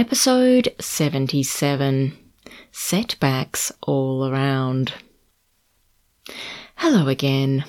Episode 77 Setbacks All Around. Hello again.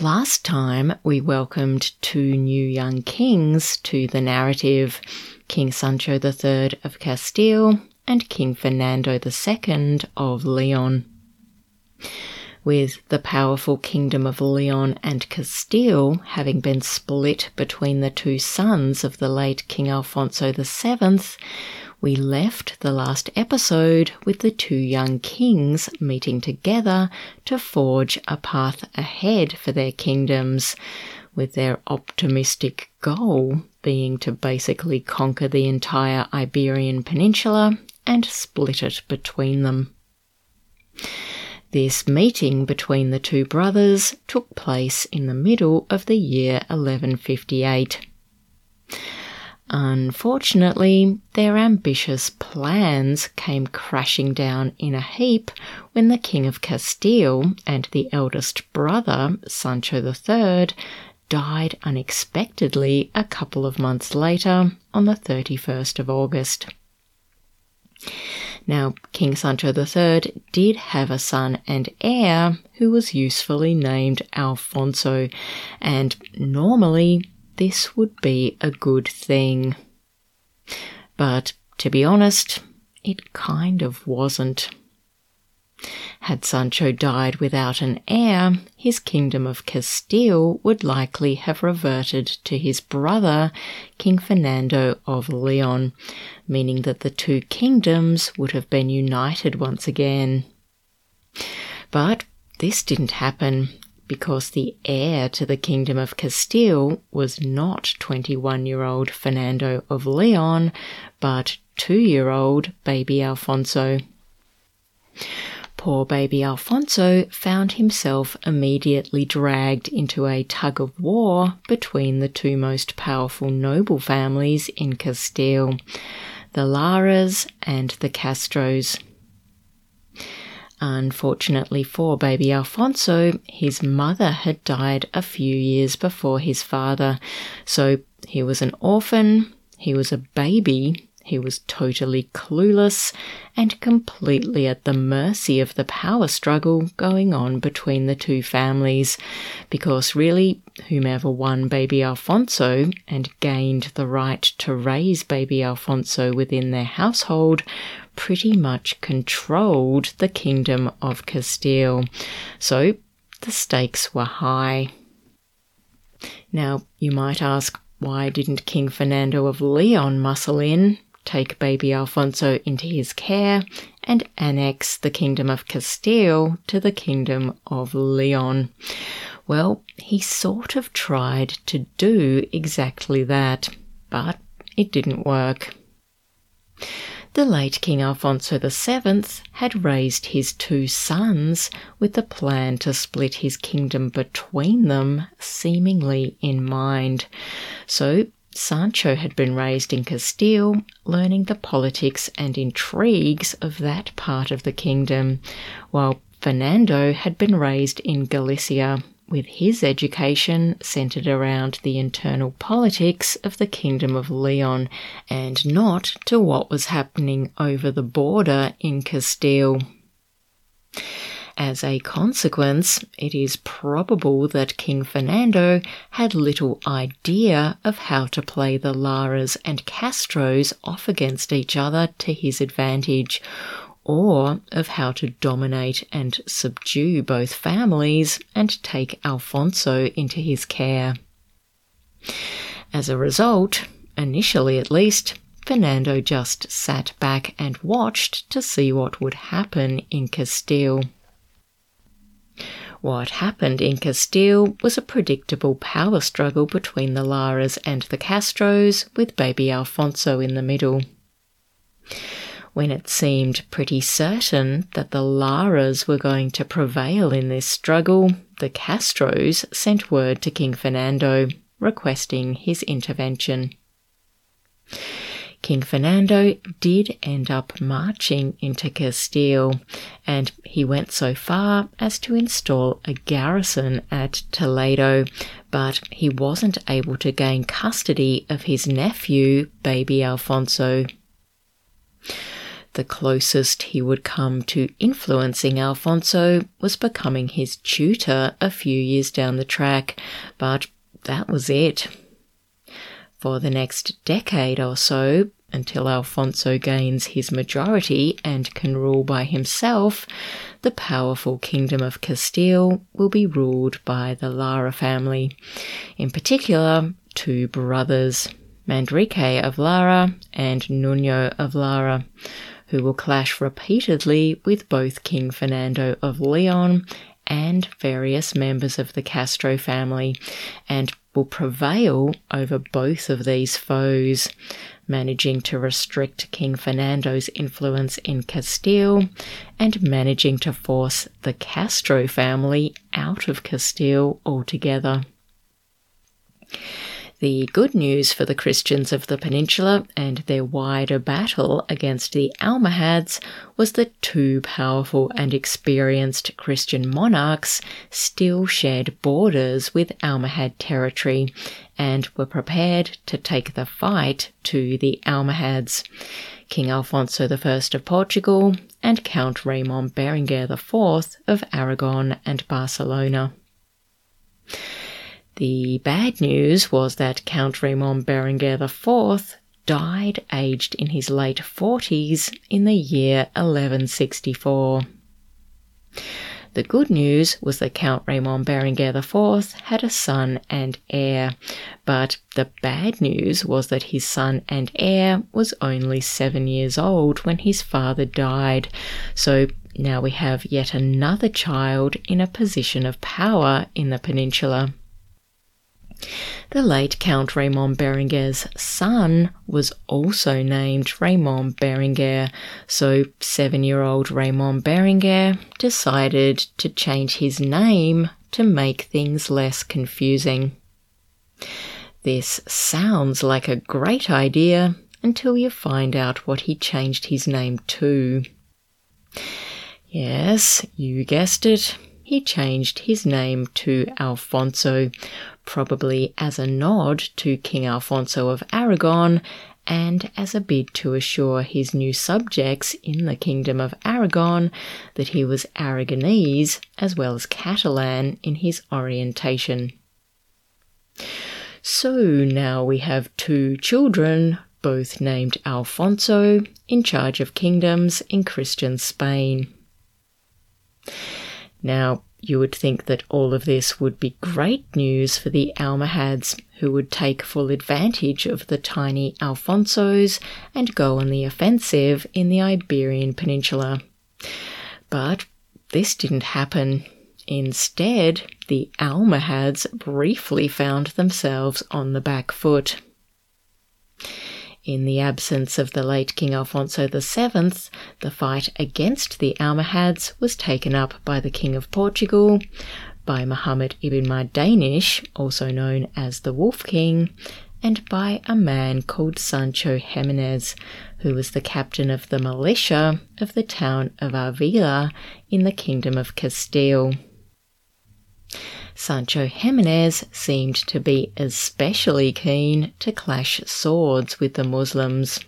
Last time we welcomed two new young kings to the narrative King Sancho III of Castile and King Fernando II of Leon with the powerful kingdom of Leon and Castile having been split between the two sons of the late King Alfonso VII, we left the last episode with the two young kings meeting together to forge a path ahead for their kingdoms, with their optimistic goal being to basically conquer the entire Iberian Peninsula and split it between them. This meeting between the two brothers took place in the middle of the year 1158. Unfortunately, their ambitious plans came crashing down in a heap when the King of Castile and the eldest brother, Sancho III, died unexpectedly a couple of months later on the 31st of August. Now, King Sancho III did have a son and heir who was usefully named Alfonso, and normally this would be a good thing. But to be honest, it kind of wasn't. Had Sancho died without an heir, his kingdom of Castile would likely have reverted to his brother, King Fernando of Leon, meaning that the two kingdoms would have been united once again. But this didn't happen because the heir to the kingdom of Castile was not 21 year old Fernando of Leon, but two year old baby Alfonso. Poor baby Alfonso found himself immediately dragged into a tug of war between the two most powerful noble families in Castile, the Laras and the Castros. Unfortunately for baby Alfonso, his mother had died a few years before his father, so he was an orphan, he was a baby, he was totally clueless and completely at the mercy of the power struggle going on between the two families, because really, whomever won baby Alfonso and gained the right to raise baby Alfonso within their household pretty much controlled the kingdom of Castile. So the stakes were high. Now, you might ask, why didn't King Fernando of Leon muscle in? Take baby Alfonso into his care, and annex the kingdom of Castile to the kingdom of Leon. Well, he sort of tried to do exactly that, but it didn't work. The late King Alfonso VII had raised his two sons with the plan to split his kingdom between them, seemingly in mind. So Sancho had been raised in Castile, learning the politics and intrigues of that part of the kingdom, while Fernando had been raised in Galicia, with his education centered around the internal politics of the Kingdom of Leon and not to what was happening over the border in Castile. As a consequence, it is probable that King Fernando had little idea of how to play the Laras and Castros off against each other to his advantage, or of how to dominate and subdue both families and take Alfonso into his care. As a result, initially at least, Fernando just sat back and watched to see what would happen in Castile. What happened in Castile was a predictable power struggle between the Laras and the Castros, with baby Alfonso in the middle. When it seemed pretty certain that the Laras were going to prevail in this struggle, the Castros sent word to King Fernando requesting his intervention. King Fernando did end up marching into Castile, and he went so far as to install a garrison at Toledo, but he wasn't able to gain custody of his nephew, baby Alfonso. The closest he would come to influencing Alfonso was becoming his tutor a few years down the track, but that was it. For the next decade or so, until Alfonso gains his majority and can rule by himself, the powerful kingdom of Castile will be ruled by the Lara family. In particular, two brothers, Manrique of Lara and Nuno of Lara, who will clash repeatedly with both King Fernando of Leon and various members of the Castro family, and will prevail over both of these foes, managing to restrict King Fernando's influence in Castile and managing to force the Castro family out of Castile altogether. The good news for the Christians of the peninsula and their wider battle against the Almohads was that two powerful and experienced Christian monarchs still shared borders with Almohad territory and were prepared to take the fight to the Almohads. King Alfonso I of Portugal and Count Raymond Berenguer IV of Aragon and Barcelona. The bad news was that Count Raymond Berenguer IV died aged in his late 40s in the year 1164. The good news was that Count Raymond Berenguer IV had a son and heir, but the bad news was that his son and heir was only seven years old when his father died, so now we have yet another child in a position of power in the peninsula. The late Count Raymond Berenguer's son was also named Raymond Berenguer, so seven year old Raymond Berenguer decided to change his name to make things less confusing. This sounds like a great idea until you find out what he changed his name to. Yes, you guessed it. He changed his name to Alfonso, probably as a nod to King Alfonso of Aragon and as a bid to assure his new subjects in the Kingdom of Aragon that he was Aragonese as well as Catalan in his orientation. So now we have two children, both named Alfonso, in charge of kingdoms in Christian Spain. Now, you would think that all of this would be great news for the Almohads, who would take full advantage of the tiny Alfonsos and go on the offensive in the Iberian Peninsula. But this didn't happen. Instead, the Almohads briefly found themselves on the back foot. In the absence of the late King Alfonso VII, the fight against the Almohads was taken up by the King of Portugal, by Muhammad ibn Mardanish, also known as the Wolf King, and by a man called Sancho Jimenez, who was the captain of the militia of the town of Avila in the Kingdom of Castile. Sancho Jimenez seemed to be especially keen to clash swords with the Muslims.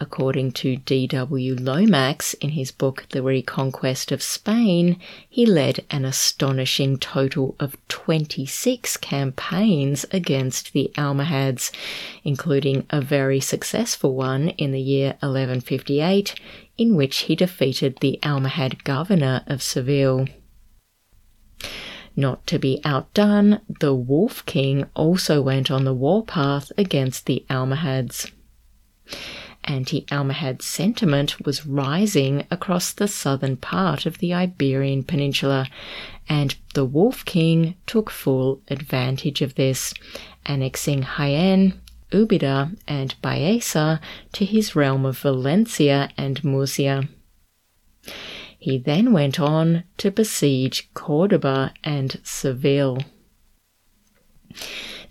According to D.W. Lomax in his book The Reconquest of Spain, he led an astonishing total of 26 campaigns against the Almohads, including a very successful one in the year 1158, in which he defeated the Almohad governor of Seville. Not to be outdone, the Wolf King also went on the warpath against the Almohads. anti Almohad sentiment was rising across the southern part of the Iberian Peninsula, and the Wolf King took full advantage of this, annexing Jaén, Ubeda, and Baeza to his realm of Valencia and Murcia. He then went on to besiege Cordoba and Seville.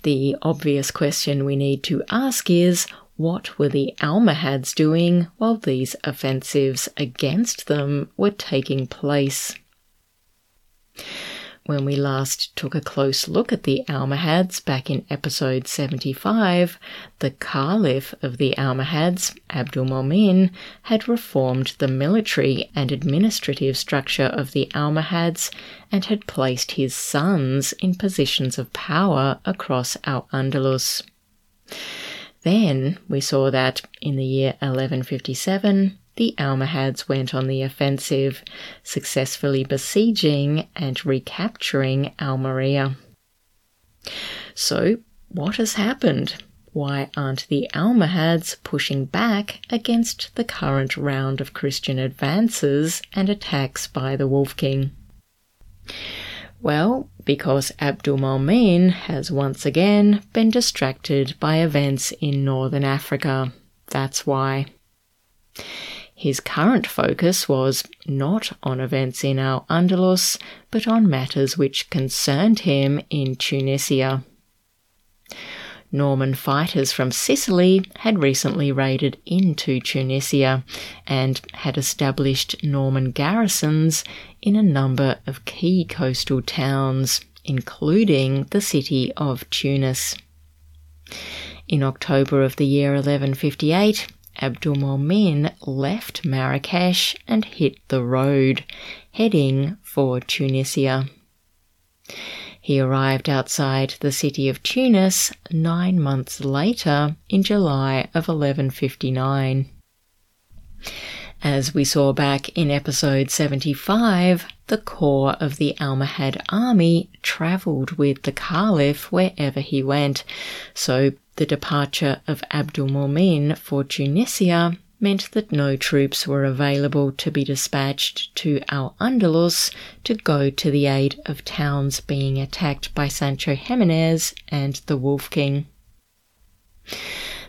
The obvious question we need to ask is what were the Almohads doing while these offensives against them were taking place? When we last took a close look at the Almohads back in episode 75, the Caliph of the Almohads, Abdul Mumin, had reformed the military and administrative structure of the Almohads and had placed his sons in positions of power across Al Andalus. Then we saw that in the year 1157, the Almohads went on the offensive, successfully besieging and recapturing Almeria. So, what has happened? Why aren't the Almohads pushing back against the current round of Christian advances and attacks by the Wolf King? Well, because Abdul Mumin has once again been distracted by events in northern Africa. That's why. His current focus was not on events in Al Andalus, but on matters which concerned him in Tunisia. Norman fighters from Sicily had recently raided into Tunisia and had established Norman garrisons in a number of key coastal towns, including the city of Tunis. In October of the year 1158, Abdul Mumin left Marrakesh and hit the road, heading for Tunisia. He arrived outside the city of Tunis nine months later in July of 1159. As we saw back in episode 75, the core of the Almohad army travelled with the Caliph wherever he went, so the departure of Abdul Mumin for Tunisia meant that no troops were available to be dispatched to Al Andalus to go to the aid of towns being attacked by Sancho Jimenez and the Wolf King.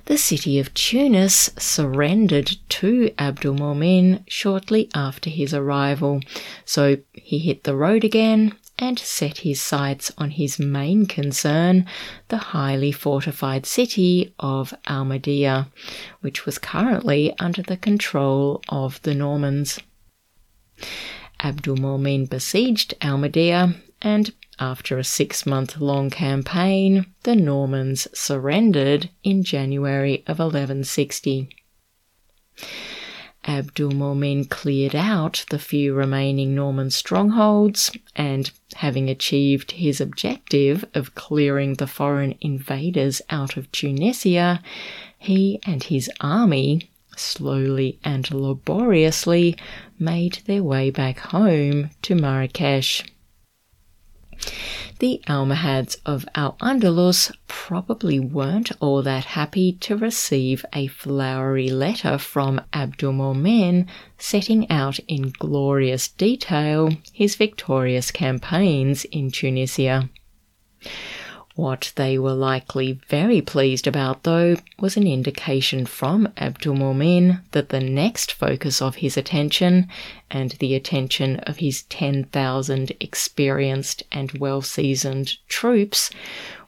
The city of Tunis surrendered to Abdul Mumin shortly after his arrival, so he hit the road again and set his sights on his main concern, the highly fortified city of Almedia, which was currently under the control of the Normans. Abdul Mumin besieged Almedia, and after a six month long campaign, the Normans surrendered in January of 1160. Abdul Mumin cleared out the few remaining Norman strongholds, and having achieved his objective of clearing the foreign invaders out of Tunisia, he and his army slowly and laboriously made their way back home to Marrakesh the Almohads of Al Andalus probably weren't all that happy to receive a flowery letter from Abdul Mumin setting out in glorious detail his victorious campaigns in Tunisia. What they were likely very pleased about, though, was an indication from Abdul Mumin that the next focus of his attention and the attention of his 10,000 experienced and well seasoned troops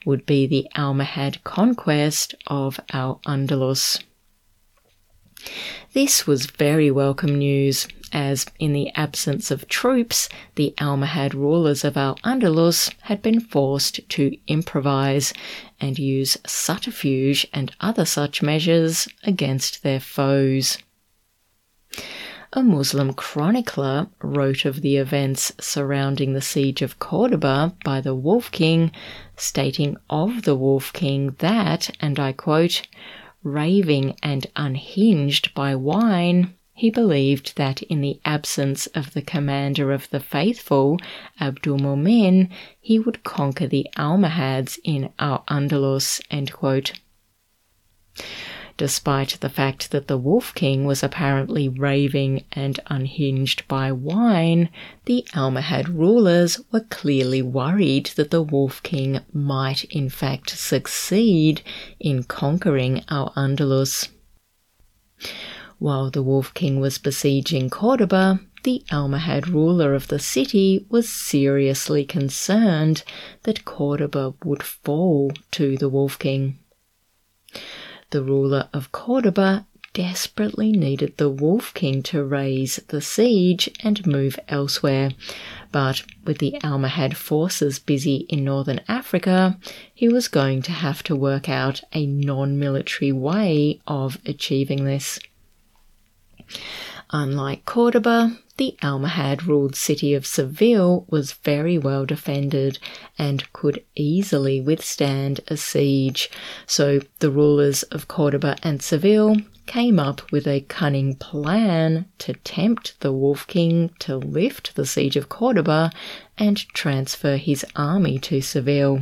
would be the Almohad conquest of Al Andalus. This was very welcome news, as in the absence of troops, the Almohad rulers of Al Andalus had been forced to improvise and use subterfuge and other such measures against their foes. A Muslim chronicler wrote of the events surrounding the siege of Cordoba by the Wolf King, stating of the Wolf King that, and I quote, raving and unhinged by wine, he believed that in the absence of the commander of the faithful, Abdul Mumin, he would conquer the Almohads in Al Andalus. Despite the fact that the Wolf King was apparently raving and unhinged by wine, the Almohad rulers were clearly worried that the Wolf King might in fact succeed in conquering Al Andalus. While the Wolf King was besieging Cordoba, the Almohad ruler of the city was seriously concerned that Cordoba would fall to the Wolf King. The ruler of Cordoba desperately needed the Wolf King to raise the siege and move elsewhere, but with the Almohad forces busy in northern Africa, he was going to have to work out a non military way of achieving this. Unlike Cordoba, the Almohad ruled city of Seville was very well defended and could easily withstand a siege. So the rulers of Cordoba and Seville came up with a cunning plan to tempt the Wolf King to lift the siege of Cordoba and transfer his army to Seville.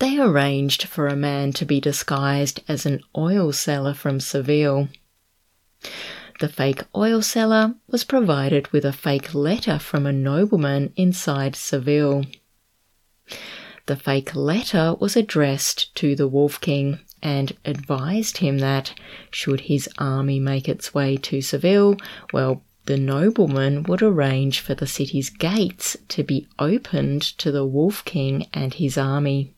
They arranged for a man to be disguised as an oil seller from Seville. The fake oil seller was provided with a fake letter from a nobleman inside Seville. The fake letter was addressed to the Wolf King and advised him that, should his army make its way to Seville, well, the nobleman would arrange for the city's gates to be opened to the Wolf King and his army.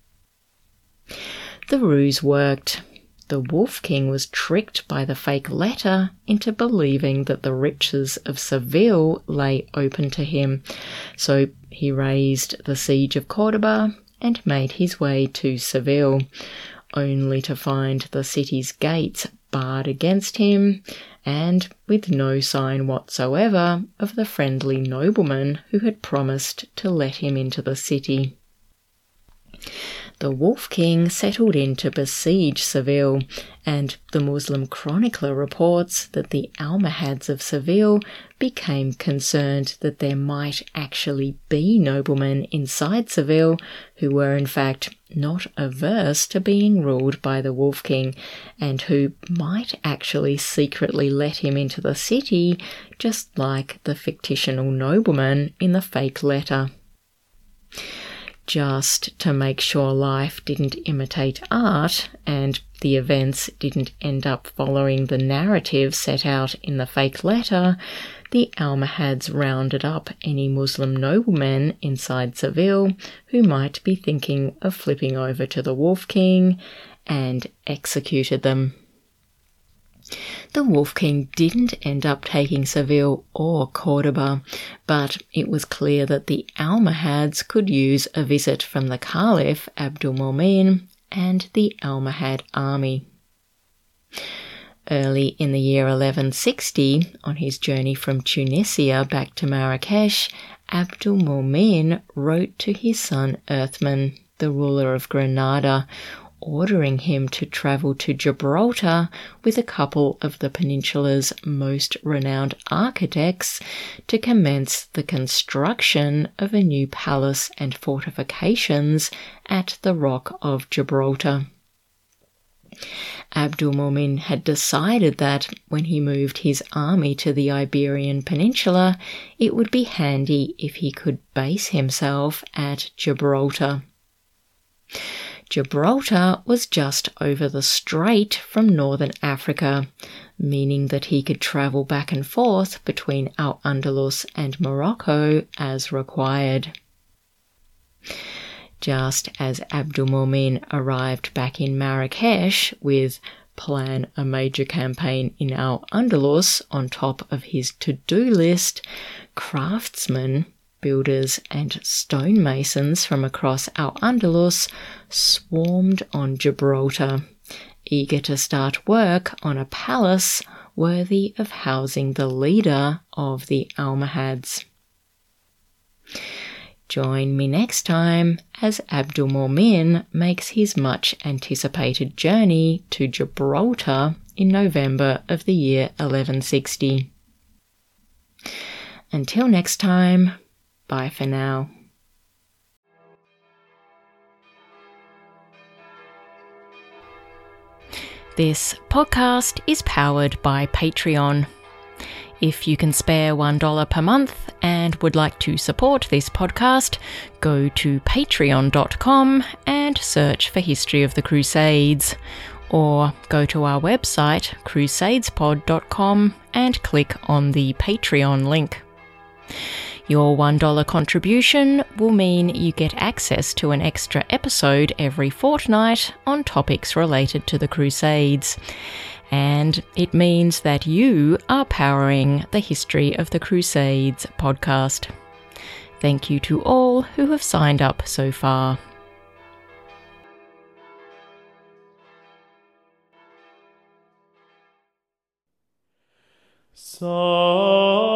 The ruse worked the Wolf King was tricked by the fake letter into believing that the riches of Seville lay open to him. So he raised the siege of Cordoba and made his way to Seville, only to find the city's gates barred against him and with no sign whatsoever of the friendly nobleman who had promised to let him into the city the Wolf King settled in to besiege Seville, and the Muslim chronicler reports that the Almohads of Seville became concerned that there might actually be noblemen inside Seville who were in fact not averse to being ruled by the Wolf King, and who might actually secretly let him into the city, just like the fictional nobleman in the fake letter just to make sure life didn't imitate art and the events didn't end up following the narrative set out in the fake letter, the Almohads rounded up any Muslim noblemen inside Seville who might be thinking of flipping over to the Wolf King and executed them. The Wolf King didn't end up taking Seville or Cordoba, but it was clear that the Almohads could use a visit from the Caliph Abdul Mumin and the Almohad army. Early in the year 1160, on his journey from Tunisia back to Marrakesh, Abdul Mumin wrote to his son Uthman, the ruler of Granada, ordering him to travel to Gibraltar with a couple of the peninsula's most renowned architects to commence the construction of a new palace and fortifications at the Rock of Gibraltar. Abdul Mumin had decided that when he moved his army to the Iberian Peninsula, it would be handy if he could base himself at Gibraltar. Gibraltar was just over the strait from northern Africa, meaning that he could travel back and forth between Al Andalus and Morocco as required. Just as Abdul Mumin arrived back in Marrakesh with plan a major campaign in Al Andalus on top of his to do list, craftsmen builders and stonemasons from across Al Andalus swarmed on Gibraltar, eager to start work on a palace worthy of housing the leader of the Almohads. Join me next time as Abdul Mumin makes his much anticipated journey to Gibraltar in November of the year 1160. Until next time, Bye for now. This podcast is powered by Patreon. If you can spare $1 per month and would like to support this podcast, go to patreon.com and search for History of the Crusades. Or go to our website, crusadespod.com, and click on the Patreon link. Your $1 contribution will mean you get access to an extra episode every fortnight on topics related to the Crusades. And it means that you are powering the History of the Crusades podcast. Thank you to all who have signed up so far. Sanctus,